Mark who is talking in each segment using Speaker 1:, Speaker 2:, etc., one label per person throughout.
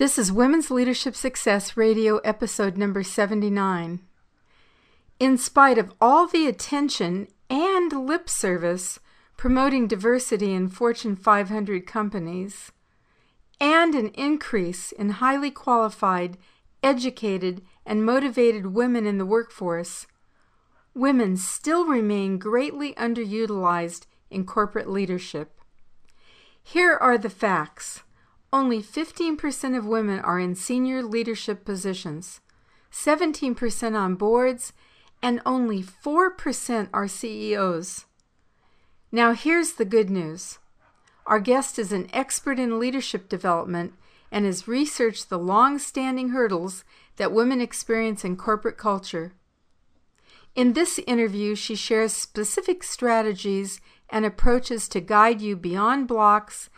Speaker 1: This is Women's Leadership Success Radio, episode number 79. In spite of all the attention and lip service promoting diversity in Fortune 500 companies, and an increase in highly qualified, educated, and motivated women in the workforce, women still remain greatly underutilized in corporate leadership. Here are the facts. Only 15% of women are in senior leadership positions, 17% on boards, and only 4% are CEOs. Now, here's the good news our guest is an expert in leadership development and has researched the long standing hurdles that women experience in corporate culture. In this interview, she shares specific strategies and approaches to guide you beyond blocks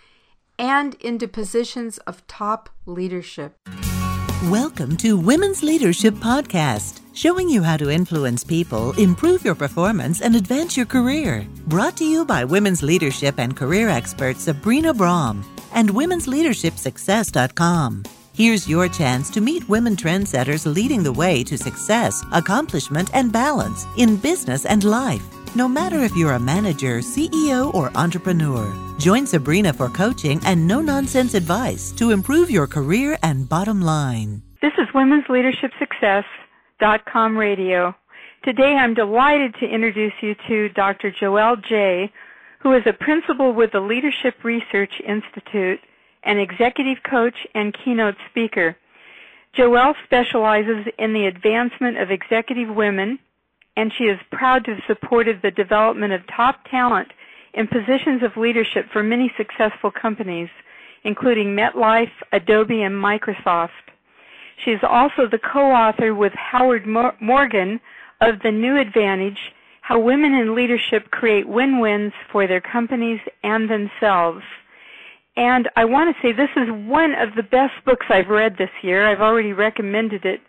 Speaker 1: and into positions of top leadership.
Speaker 2: Welcome to Women's Leadership Podcast, showing you how to influence people, improve your performance, and advance your career. Brought to you by women's leadership and career expert Sabrina Braham and womensleadershipsuccess.com. Here's your chance to meet women trendsetters leading the way to success, accomplishment, and balance in business and life. No matter if you're a manager, CEO, or entrepreneur, join Sabrina for coaching and no nonsense advice to improve your career and bottom line.
Speaker 1: This is Women's Leadership Success.com radio. Today I'm delighted to introduce you to Dr. Joelle Jay, who is a principal with the Leadership Research Institute, an executive coach and keynote speaker. Joelle specializes in the advancement of executive women and she is proud to have supported the development of top talent in positions of leadership for many successful companies, including MetLife, Adobe, and Microsoft. She is also the co-author with Howard Morgan of The New Advantage, How Women in Leadership Create Win-Wins for Their Companies and Themselves. And I want to say this is one of the best books I've read this year. I've already recommended it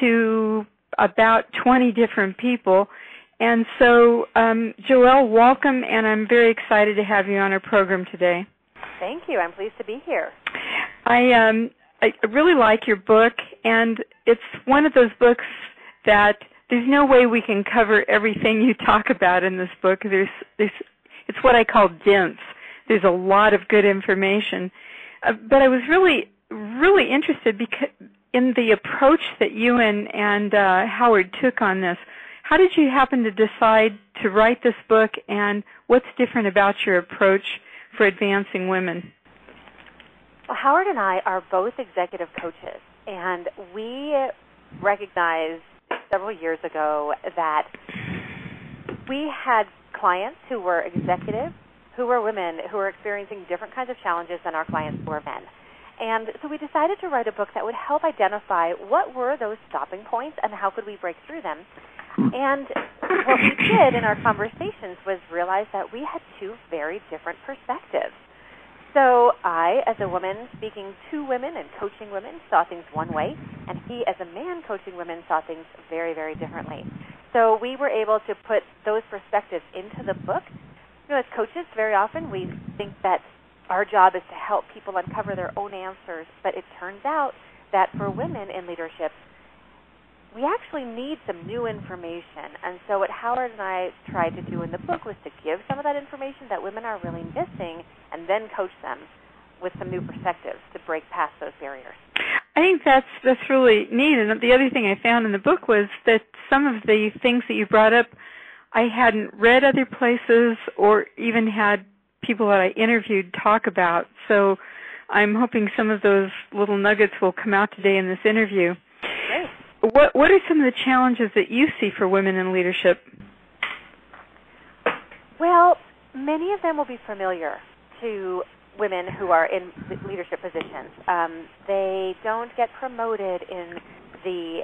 Speaker 1: to about 20 different people. And so, um, Joelle, welcome, and I'm very excited to have you on our program today.
Speaker 3: Thank you. I'm pleased to be here.
Speaker 1: I um, I really like your book, and it's one of those books that there's no way we can cover everything you talk about in this book. There's there's it's what I call dense. There's a lot of good information, uh, but I was really really interested because in the approach that you and, and uh, Howard took on this, how did you happen to decide to write this book, and what's different about your approach for advancing women?
Speaker 3: Well, Howard and I are both executive coaches, and we recognized several years ago that we had clients who were executives, who were women, who were experiencing different kinds of challenges than our clients who were men. And so we decided to write a book that would help identify what were those stopping points and how could we break through them. And what we did in our conversations was realize that we had two very different perspectives. So I, as a woman speaking to women and coaching women, saw things one way, and he, as a man coaching women, saw things very, very differently. So we were able to put those perspectives into the book. You know, as coaches, very often we think that our job is to help people uncover their own answers, but it turns out that for women in leadership, we actually need some new information. And so, what Howard and I tried to do in the book was to give some of that information that women are really missing and then coach them with some new perspectives to break past those barriers.
Speaker 1: I think that's that's really neat. And the other thing I found in the book was that some of the things that you brought up I hadn't read other places or even had people that I interviewed talk about. So I'm hoping some of those little nuggets will come out today in this interview. What What are some of the challenges that you see for women in leadership?
Speaker 3: Well, many of them will be familiar to women who are in leadership positions. Um, they don't get promoted in the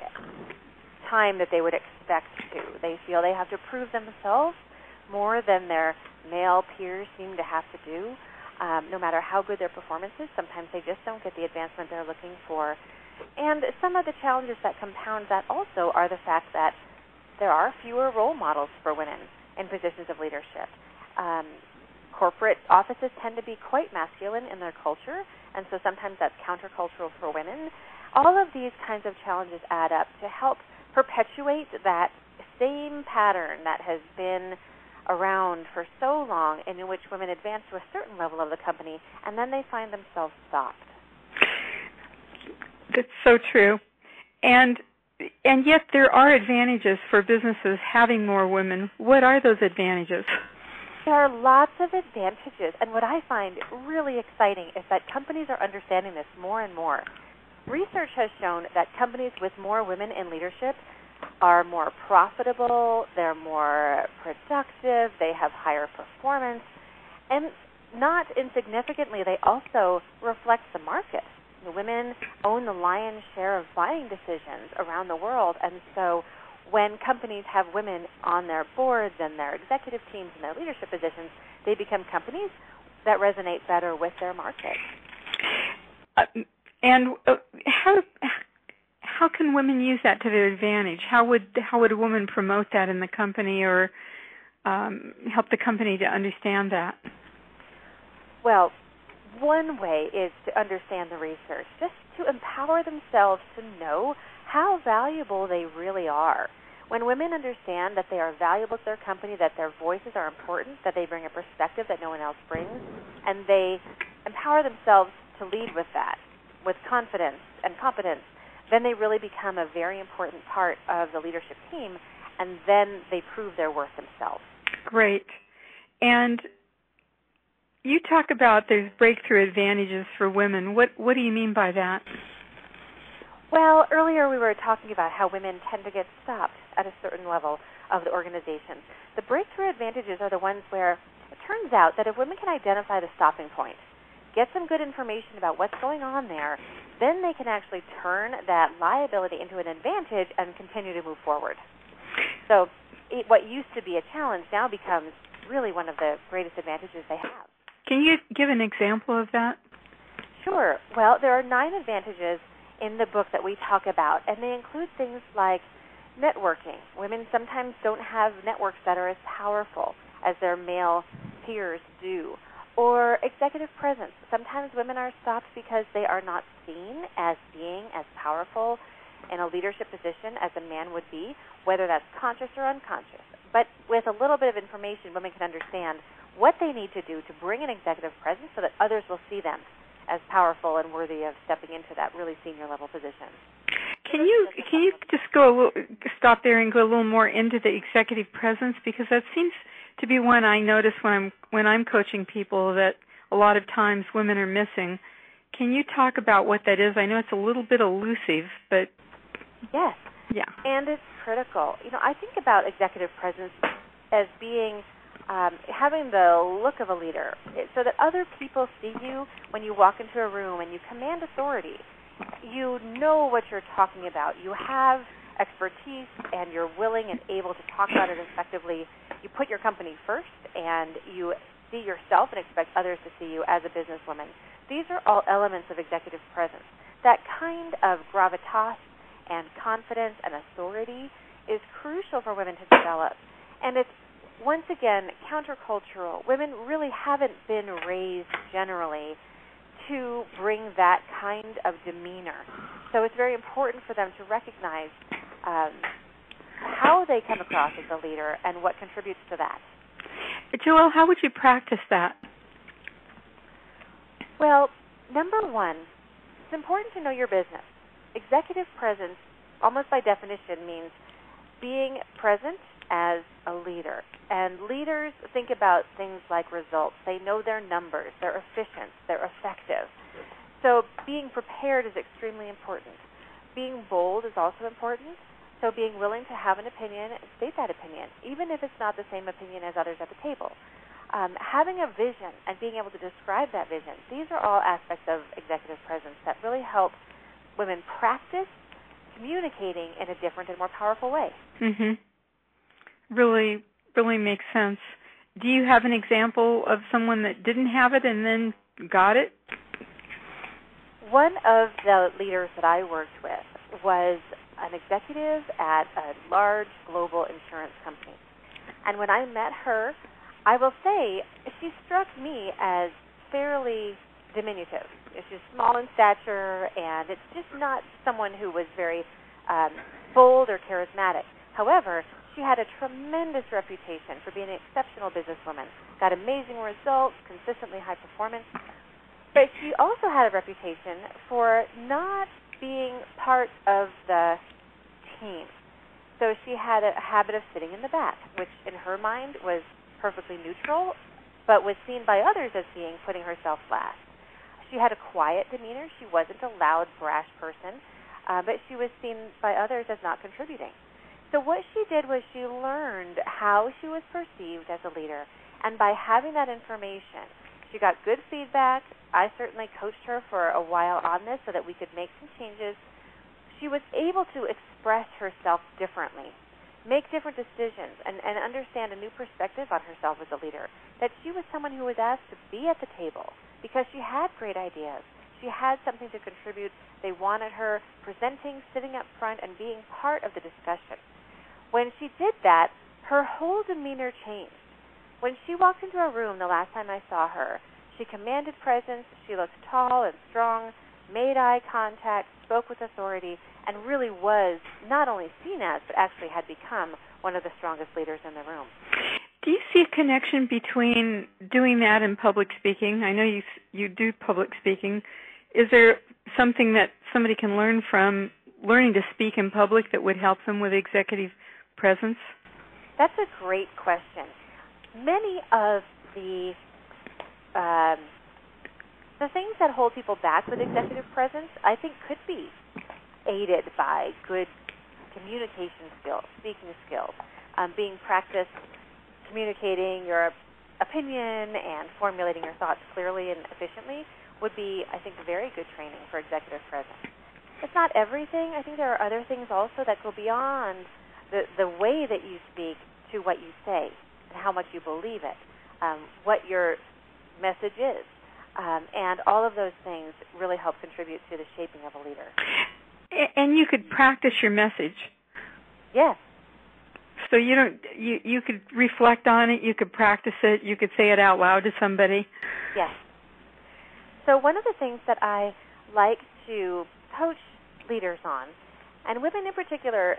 Speaker 3: time that they would expect to. They feel they have to prove themselves more than their male peers seem to have to do. Um, no matter how good their performance is, sometimes they just don't get the advancement they're looking for. And some of the challenges that compound that also are the fact that there are fewer role models for women in positions of leadership. Um, corporate offices tend to be quite masculine in their culture, and so sometimes that's countercultural for women. All of these kinds of challenges add up to help perpetuate that same pattern that has been around for so long and in which women advance to a certain level of the company and then they find themselves stopped.
Speaker 1: That's so true. And and yet there are advantages for businesses having more women. What are those advantages?
Speaker 3: There are lots of advantages, and what I find really exciting is that companies are understanding this more and more. Research has shown that companies with more women in leadership are more profitable, they're more productive, they have higher performance, and not insignificantly, they also reflect the market. The women own the lion's share of buying decisions around the world, and so when companies have women on their boards and their executive teams and their leadership positions, they become companies that resonate better with their market.
Speaker 1: Uh, and uh, how how can women use that to their advantage? How would how would a woman promote that in the company or um, help the company to understand that?
Speaker 3: Well, one way is to understand the research, just to empower themselves to know how valuable they really are. When women understand that they are valuable to their company, that their voices are important, that they bring a perspective that no one else brings, and they empower themselves to lead with that, with confidence and competence, then they really become a very important part of the leadership team, and then they prove their worth themselves.
Speaker 1: Great. And you talk about there's breakthrough advantages for women. What what do you mean by that?
Speaker 3: Well, earlier we were talking about how women tend to get stopped at a certain level of the organization. The breakthrough advantages are the ones where it turns out that if women can identify the stopping point, get some good information about what's going on there, then they can actually turn that liability into an advantage and continue to move forward. So, it, what used to be a challenge now becomes really one of the greatest advantages they have.
Speaker 1: Can you give an example of that?
Speaker 3: Sure. Well, there are nine advantages in the book that we talk about, and they include things like networking. Women sometimes don't have networks that are as powerful as their male peers do or executive presence. Sometimes women are stopped because they are not seen as being as powerful in a leadership position as a man would be, whether that's conscious or unconscious. But with a little bit of information, women can understand what they need to do to bring an executive presence so that others will see them as powerful and worthy of stepping into that really senior level position.
Speaker 1: Can you can you just go a little, stop there and go a little more into the executive presence because that seems to be one I notice when I'm when I'm coaching people that a lot of times women are missing. Can you talk about what that is? I know it's a little bit elusive, but
Speaker 3: yes,
Speaker 1: yeah,
Speaker 3: and it's critical. You know, I think about executive presence as being um, having the look of a leader, so that other people see you when you walk into a room and you command authority. You know what you're talking about. You have expertise, and you're willing and able to talk about it effectively you put your company first and you see yourself and expect others to see you as a businesswoman. These are all elements of executive presence. That kind of gravitas and confidence and authority is crucial for women to develop. And it's once again countercultural. Women really haven't been raised generally to bring that kind of demeanor. So it's very important for them to recognize um, how they come across as a leader and what contributes to that.
Speaker 1: Joelle, how would you practice that?
Speaker 3: Well, number one, it's important to know your business. Executive presence, almost by definition, means being present as a leader. And leaders think about things like results. They know their numbers, they're efficient, they're effective. So being prepared is extremely important. Being bold is also important. So being willing to have an opinion, state that opinion, even if it's not the same opinion as others at the table. Um, having a vision and being able to describe that vision, these are all aspects of executive presence that really help women practice communicating in a different and more powerful way.
Speaker 1: Mhm. Really really makes sense. Do you have an example of someone that didn't have it and then got it?
Speaker 3: One of the leaders that I worked with was an executive at a large global insurance company. And when I met her, I will say she struck me as fairly diminutive. She's small in stature, and it's just not someone who was very um, bold or charismatic. However, she had a tremendous reputation for being an exceptional businesswoman, got amazing results, consistently high performance. But she also had a reputation for not being part of the team. So she had a habit of sitting in the back, which in her mind was perfectly neutral, but was seen by others as being putting herself last. She had a quiet demeanor. She wasn't a loud, brash person, uh, but she was seen by others as not contributing. So what she did was she learned how she was perceived as a leader, and by having that information, she got good feedback. I certainly coached her for a while on this so that we could make some changes. She was able to express herself differently, make different decisions, and, and understand a new perspective on herself as a leader. That she was someone who was asked to be at the table because she had great ideas. She had something to contribute. They wanted her presenting, sitting up front, and being part of the discussion. When she did that, her whole demeanor changed. When she walked into a room the last time I saw her, she commanded presence, she looked tall and strong, made eye contact, spoke with authority, and really was not only seen as, but actually had become one of the strongest leaders in the room.
Speaker 1: Do you see a connection between doing that and public speaking? I know you you do public speaking. Is there something that somebody can learn from learning to speak in public that would help them with executive presence?
Speaker 3: That's a great question. Many of the um, the things that hold people back with executive presence, I think, could be aided by good communication skills, speaking skills, um, being practiced communicating your opinion and formulating your thoughts clearly and efficiently would be, I think, very good training for executive presence. It's not everything. I think there are other things also that go beyond the, the way that you speak to what you say and how much you believe it, um, what your message is. Um, and all of those things really help contribute to the shaping of a leader.
Speaker 1: And you could practice your message.
Speaker 3: Yes.
Speaker 1: So you don't you you could reflect on it, you could practice it, you could say it out loud to somebody.
Speaker 3: Yes. So one of the things that I like to coach leaders on, and women in particular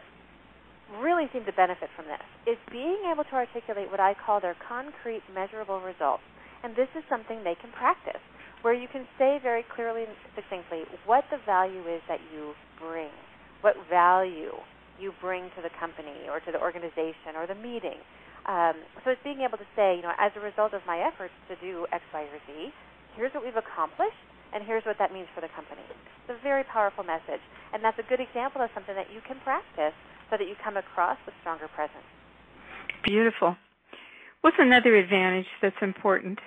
Speaker 3: really seem to benefit from this, is being able to articulate what I call their concrete measurable results. And this is something they can practice, where you can say very clearly and succinctly what the value is that you bring, what value you bring to the company or to the organization or the meeting. Um, so it's being able to say, you know, as a result of my efforts to do X, Y, or Z, here's what we've accomplished, and here's what that means for the company. It's a very powerful message, and that's a good example of something that you can practice so that you come across with stronger presence.
Speaker 1: Beautiful. What's another advantage that's important?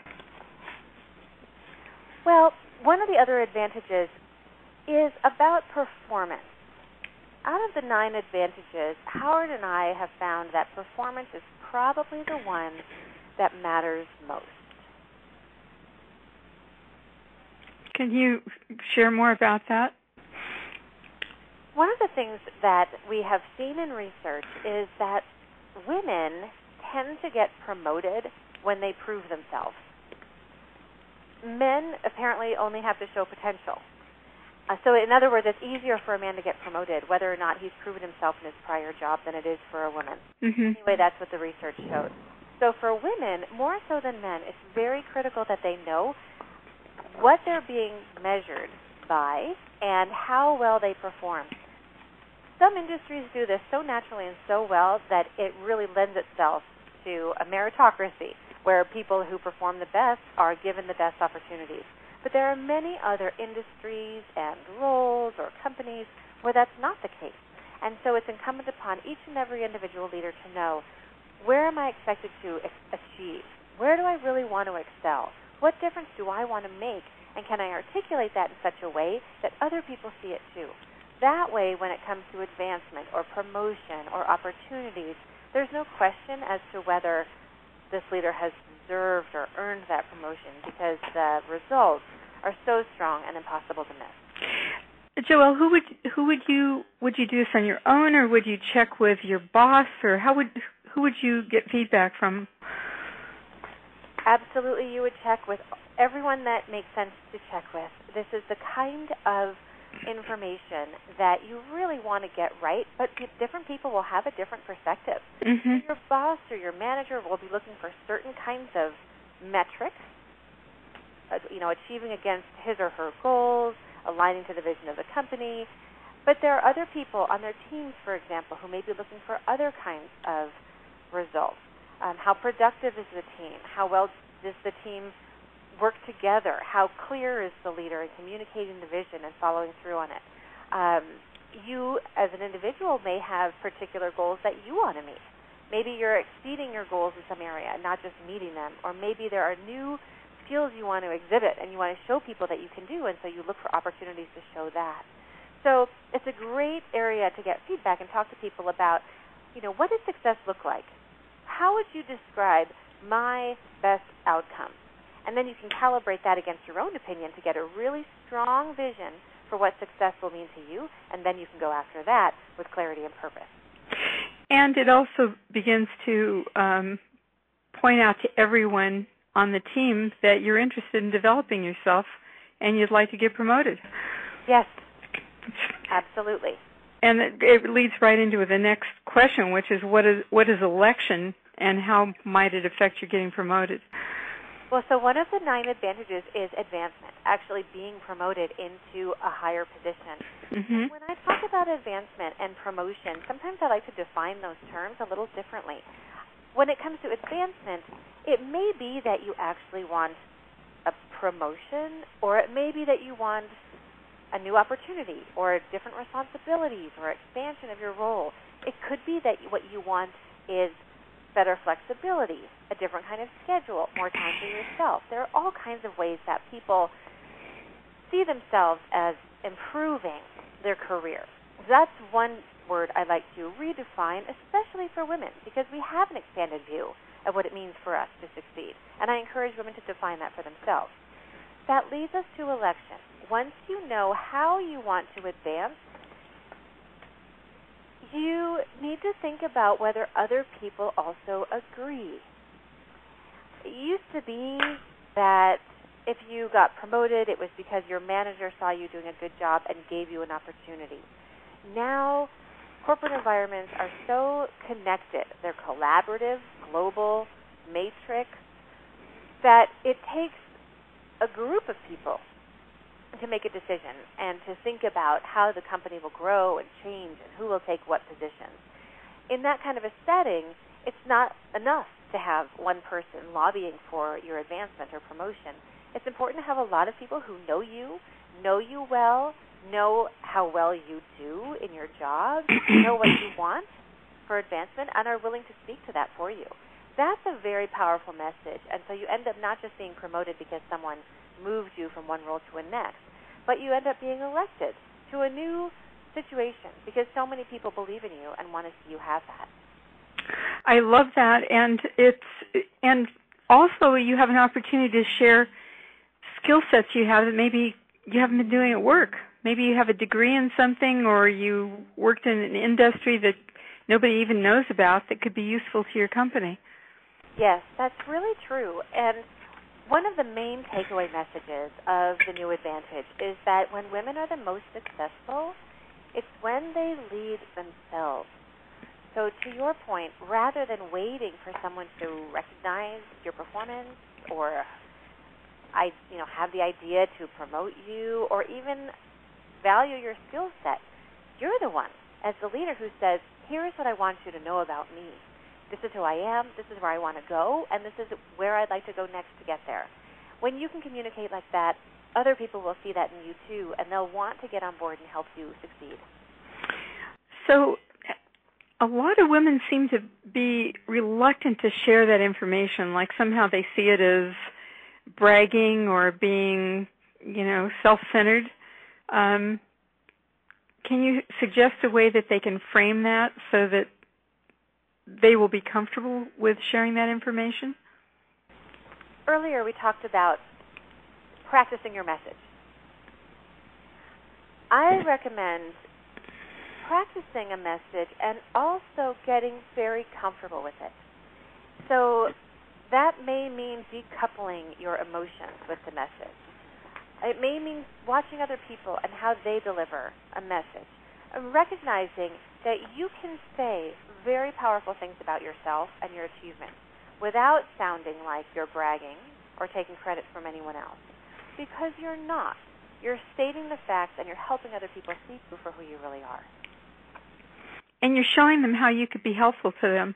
Speaker 3: Well, one of the other advantages is about performance. Out of the nine advantages, Howard and I have found that performance is probably the one that matters most.
Speaker 1: Can you share more about that?
Speaker 3: One of the things that we have seen in research is that women tend to get promoted when they prove themselves. Men apparently only have to show potential. Uh, so, in other words, it's easier for a man to get promoted, whether or not he's proven himself in his prior job, than it is for a woman.
Speaker 1: Mm-hmm.
Speaker 3: Anyway, that's what the research showed. So, for women, more so than men, it's very critical that they know what they're being measured by and how well they perform. Some industries do this so naturally and so well that it really lends itself to a meritocracy where people who perform the best are given the best opportunities. But there are many other industries and roles or companies where that's not the case. And so it's incumbent upon each and every individual leader to know where am I expected to achieve? Where do I really want to excel? What difference do I want to make? And can I articulate that in such a way that other people see it too? That way, when it comes to advancement or promotion or opportunities, there's no question as to whether this leader has deserved or earned that promotion because the results are so strong and impossible to miss.
Speaker 1: Joelle, who would who would you would you do this on your own, or would you check with your boss, or how would who would you get feedback from?
Speaker 3: Absolutely, you would check with everyone that makes sense to check with. This is the kind of information that you really want to get right, but different people will have a different perspective.
Speaker 1: Mm-hmm.
Speaker 3: Your boss or your manager will be looking for certain kinds of metrics, uh, you know, achieving against his or her goals, aligning to the vision of the company. But there are other people on their teams, for example, who may be looking for other kinds of results. Um, how productive is the team? How well does the team work together? How clear is the leader in communicating the vision and following through on it? Um, you, as an individual, may have particular goals that you want to meet. Maybe you're exceeding your goals in some area, not just meeting them. Or maybe there are new skills you want to exhibit and you want to show people that you can do, and so you look for opportunities to show that. So it's a great area to get feedback and talk to people about, you know, what does success look like? how would you describe my best outcome? And then you can calibrate that against your own opinion to get a really strong vision for what success will mean to you, and then you can go after that with clarity and purpose.
Speaker 1: And it also begins to um, point out to everyone on the team that you're interested in developing yourself and you'd like to get promoted.
Speaker 3: Yes, absolutely.
Speaker 1: And it, it leads right into the next question, which is what is what is election and how might it affect you getting promoted?
Speaker 3: Well, so one of the nine advantages is advancement, actually being promoted into a higher position.
Speaker 1: Mm-hmm.
Speaker 3: When I talk about advancement and promotion, sometimes I like to define those terms a little differently. When it comes to advancement, it may be that you actually want a promotion, or it may be that you want a new opportunity, or different responsibilities, or expansion of your role. It could be that what you want is better flexibility, a different kind of schedule, more time for yourself. There are all kinds of ways that people see themselves as improving their career. That's one word I'd like to redefine, especially for women, because we have an expanded view of what it means for us to succeed. And I encourage women to define that for themselves. That leads us to election. Once you know how you want to advance, you need to think about whether other people also agree. It used to be that if you got promoted, it was because your manager saw you doing a good job and gave you an opportunity. Now, corporate environments are so connected. They're collaborative, global, matrix, that it takes a group of people to make a decision and to think about how the company will grow and change and who will take what positions. In that kind of a setting, it's not enough to have one person lobbying for your advancement or promotion. It's important to have a lot of people who know you, know you well, know how well you do in your job, know what you want for advancement, and are willing to speak to that for you. That's a very powerful message. And so you end up not just being promoted because someone moved you from one role to a next, but you end up being elected to a new situation because so many people believe in you and want to see you have that.
Speaker 1: I love that and it's and also you have an opportunity to share skill sets you have that maybe you haven't been doing at work. Maybe you have a degree in something or you worked in an industry that nobody even knows about that could be useful to your company.
Speaker 3: Yes, that's really true. And one of the main takeaway messages of the New Advantage is that when women are the most successful, it's when they lead themselves. So, to your point, rather than waiting for someone to recognize your performance or I, you know, have the idea to promote you or even value your skill set, you're the one as the leader who says, "Here's what I want you to know about me." This is who I am, this is where I want to go, and this is where I'd like to go next to get there. When you can communicate like that, other people will see that in you too, and they'll want to get on board and help you succeed.
Speaker 1: So, a lot of women seem to be reluctant to share that information, like somehow they see it as bragging or being, you know, self-centered. Um, can you suggest a way that they can frame that so that they will be comfortable with sharing that information?
Speaker 3: Earlier, we talked about practicing your message. I recommend practicing a message and also getting very comfortable with it. So, that may mean decoupling your emotions with the message. It may mean watching other people and how they deliver a message. And recognizing that you can say very powerful things about yourself and your achievements without sounding like you're bragging or taking credit from anyone else. Because you're not. You're stating the facts and you're helping other people see you for who you really are.
Speaker 1: And you're showing them how you could be helpful to them.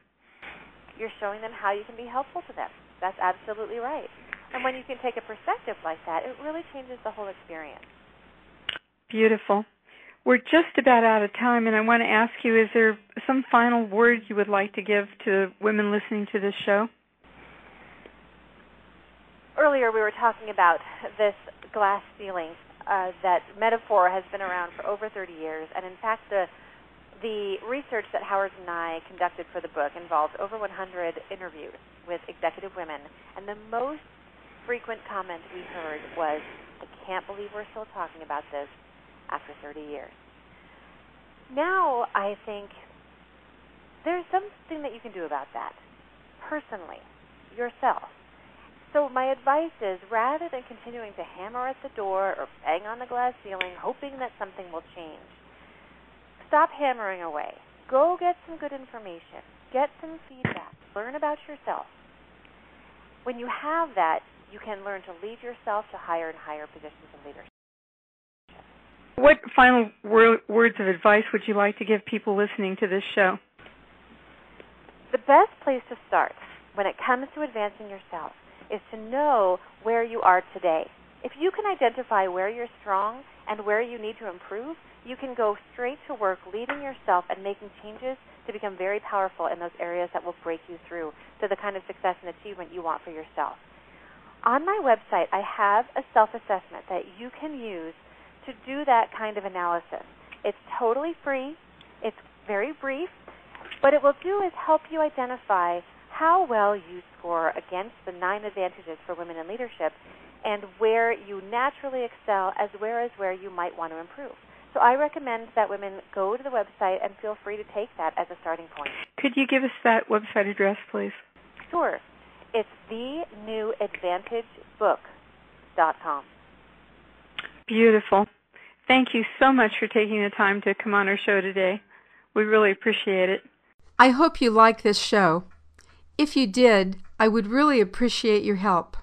Speaker 3: You're showing them how you can be helpful to them. That's absolutely right. And when you can take a perspective like that, it really changes the whole experience.
Speaker 1: Beautiful. We're just about out of time, and I want to ask you is there some final word you would like to give to women listening to this show?
Speaker 3: Earlier, we were talking about this glass ceiling. Uh, that metaphor has been around for over 30 years, and in fact, the the research that Howard and I conducted for the book involved over 100 interviews with executive women, and the most frequent comment we heard was, I can't believe we're still talking about this after 30 years. Now, I think there's something that you can do about that personally, yourself. So, my advice is rather than continuing to hammer at the door or bang on the glass ceiling, hoping that something will change, stop hammering away. Go get some good information, get some feedback, learn about yourself. When you have that, you can learn to lead yourself to higher and higher positions of leadership.
Speaker 1: What final wor- words of advice would you like to give people listening to this show?
Speaker 3: The best place to start when it comes to advancing yourself is to know where you are today. If you can identify where you're strong and where you need to improve, you can go straight to work leading yourself and making changes to become very powerful in those areas that will break you through to the kind of success and achievement you want for yourself. On my website, I have a self assessment that you can use to do that kind of analysis. It's totally free, it's very brief. What it will do is help you identify how well you score against the nine advantages for women in leadership and where you naturally excel as well as where you might want to improve. So I recommend that women go to the website and feel free to take that as a starting point.
Speaker 1: Could you give us that website address, please?
Speaker 3: Sure. It's thenewadvantagebook.com.
Speaker 1: Beautiful. Thank you so much for taking the time to come on our show today. We really appreciate it. I hope you like this show. If you did, I would really appreciate your help.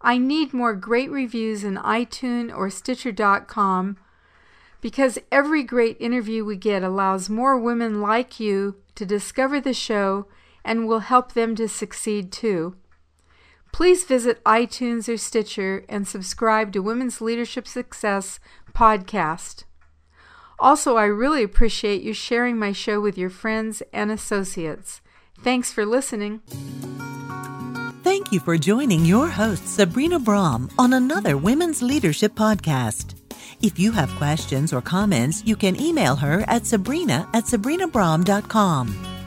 Speaker 1: I need more great reviews in iTunes or Stitcher.com because every great interview we get allows more women like you to discover the show and will help them to succeed too. Please visit iTunes or Stitcher and subscribe to Women's Leadership Success podcast. Also, I really appreciate you sharing my show with your friends and associates. Thanks for listening.
Speaker 2: Thank you for joining your host, Sabrina Braham, on another Women's Leadership Podcast. If you have questions or comments, you can email her at sabrina at sabrinabraham.com.